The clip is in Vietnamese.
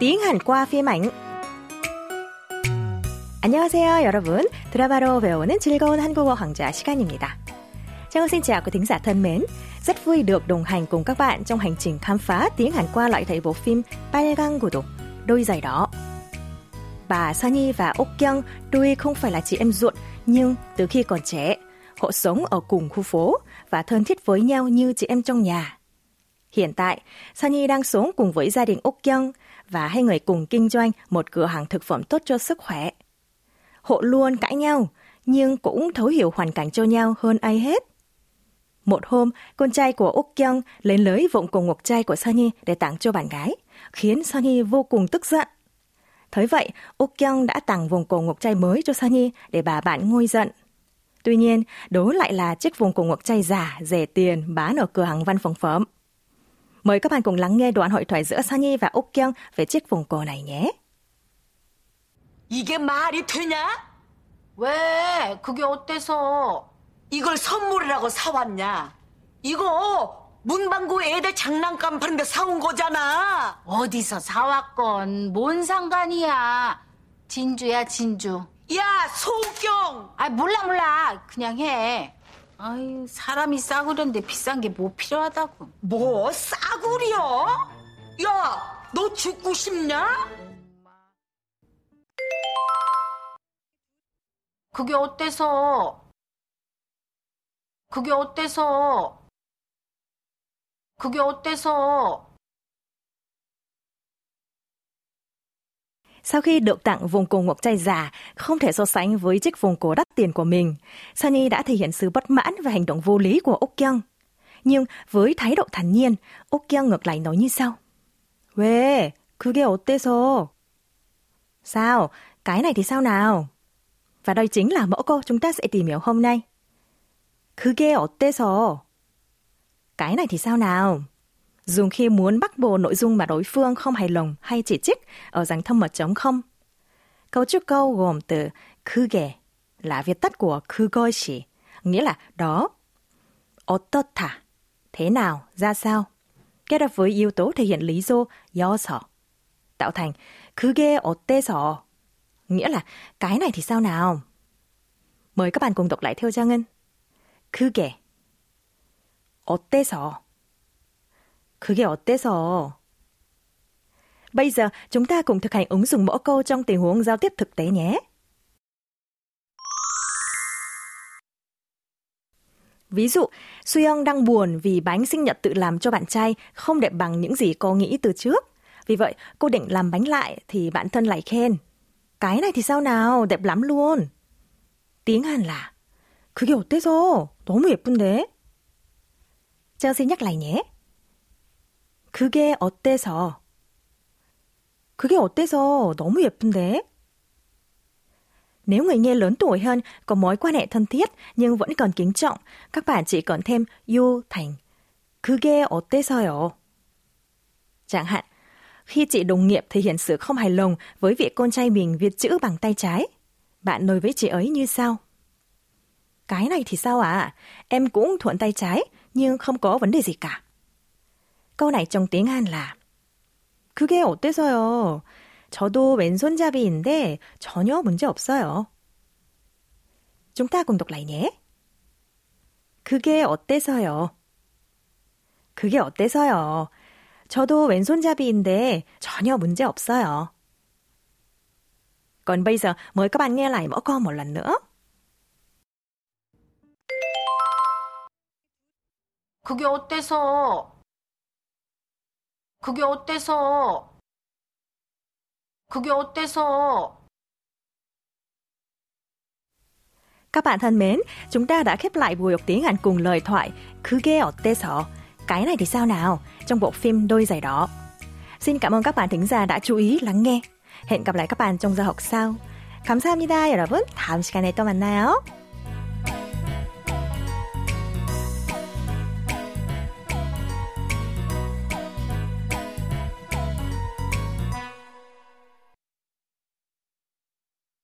tiếng Hàn qua phim ảnh. 안녕하세요, 여러분. 드라마로 배우는 즐거운 한국어 강좌 시간입니다. Trang xin chào quý thính giả thân mến. Rất vui được đồng hành cùng các bạn trong hành trình khám phá tiếng Hàn qua lại thầy bộ phim 빨간 구두, đôi giày đỏ. Bà Sunny và Úc Kyung tuy không phải là chị em ruột, nhưng từ khi còn trẻ, họ sống ở cùng khu phố và thân thiết với nhau như chị em trong nhà. Hiện tại, Sunny đang sống cùng với gia đình Úc Kyung và hai người cùng kinh doanh một cửa hàng thực phẩm tốt cho sức khỏe. Họ luôn cãi nhau, nhưng cũng thấu hiểu hoàn cảnh cho nhau hơn ai hết. Một hôm, con trai của Úc Kyung lấy lưới vụng cùng ngọc trai của Sunny để tặng cho bạn gái, khiến Sunny vô cùng tức giận. Thấy vậy, Úc Kyung đã tặng vòng cổ ngọc trai mới cho Sunny để bà bạn ngôi giận. Tuy nhiên, đó lại là chiếc vòng cổ ngọc trai giả, rẻ tiền bán ở cửa hàng văn phòng phẩm. Mời các bạn cùng lắng nghe đoạn hội thoại giữa Sunny và Úc Kyung về chiếc vòng cổ này nhé. 이게 말이 되냐? 왜? 그게 어때서? 이걸 선물이라고 사왔냐? 이거 문방구 애들 장난감 파는데 사온 거잖아. 어디서 사왔건 뭔 상관이야. 진주야 진주. 야, 소경! 아 몰라 몰라. 그냥 해. 아유 사람이 싸구려인데 비싼 게 뭐 필요하다고. 뭐 싸구려? 야, 너 죽고 싶냐? 그게 어때서? 그게 어때서? 그게 어때서? Sau khi được tặng vòng cổ ngọc trai giả, không thể so sánh với chiếc vòng cổ đắt tiền của mình, Sunny đã thể hiện sự bất mãn và hành động vô lý của Úc Kyung. Nhưng với thái độ thản nhiên, Úc Kyung ngược lại nói như sau. 왜? 그게 어때서? Sao? Cái này thì sao nào? Và đây chính là mẫu câu chúng ta sẽ tìm hiểu hôm nay. 그게 어때서? Cái này thì sao nào? Dùng khi muốn bắt bồ nội dung mà đối phương không hài lòng hay chỉ trích ở dạng thông mật chống không. Cấu trúc câu gồm từ 그게 là viết tắt của 그것이, nghĩa là đó. 어떻다, thế nào, ra sao. Kết hợp với yếu tố thể hiện lý do 여서, tạo thành 그게 어때서, nghĩa là cái này thì sao nào. Mời các bạn cùng đọc lại theo Trang Ngân. 그게 어때서 그게 어때서 Bây giờ chúng ta cùng thực hành ứng dụng mẫu câu trong tình huống giao tiếp thực tế nhé. Ví dụ, Suyong đang buồn vì bánh sinh nhật tự làm cho bạn trai không đẹp bằng những gì cô nghĩ từ trước. Vì vậy, cô định làm bánh lại thì bạn thân lại khen. Cái này thì sao nào, đẹp lắm luôn. Tiếng Hàn là 그게 어때서? 너무 예쁜데? Chelsea nhắc lại nhé. 그게 어때서? 그게 어때서? 너무 예쁜데? Nếu người nghe lớn tuổi hơn, có mối quan hệ thân thiết nhưng vẫn còn kính trọng, các bạn chỉ còn thêm you thành 그게 어때서요? Chẳng hạn, khi chị đồng nghiệp thể hiện sự không hài lòng với việc con trai mình viết chữ bằng tay trái, bạn nói với chị ấy như sau? Cái này thì sao à? Em cũng thuận tay trái, nhưng không có vấn đề gì cả. Câu này trong tiếng Hàn là 그게 어때서요? 저도 왼손잡이인데 전혀 문제 없어요. Chúng ta cùng đọc lại nhé. 그게 어때서요? 그게 어때서요? 저도 왼손잡이인데 전혀 문제 없어요. Còn bây giờ mời các bạn nghe lại mẫu câu một lần nữa. 그게 어때서? 그게 어때서? 그게 어때서? Các bạn thân mến, chúng ta đã khép lại buổi học tiếng Hàn cùng lời thoại 그게 어때서? Cái này thì sao nào? Trong bộ phim Đôi giày đỏ. Xin cảm ơn các bạn thính giả đã chú ý lắng nghe. Hẹn gặp lại các bạn trong giờ học sau. 감사합니다, 여러분. 다음 시간에 또 만나요.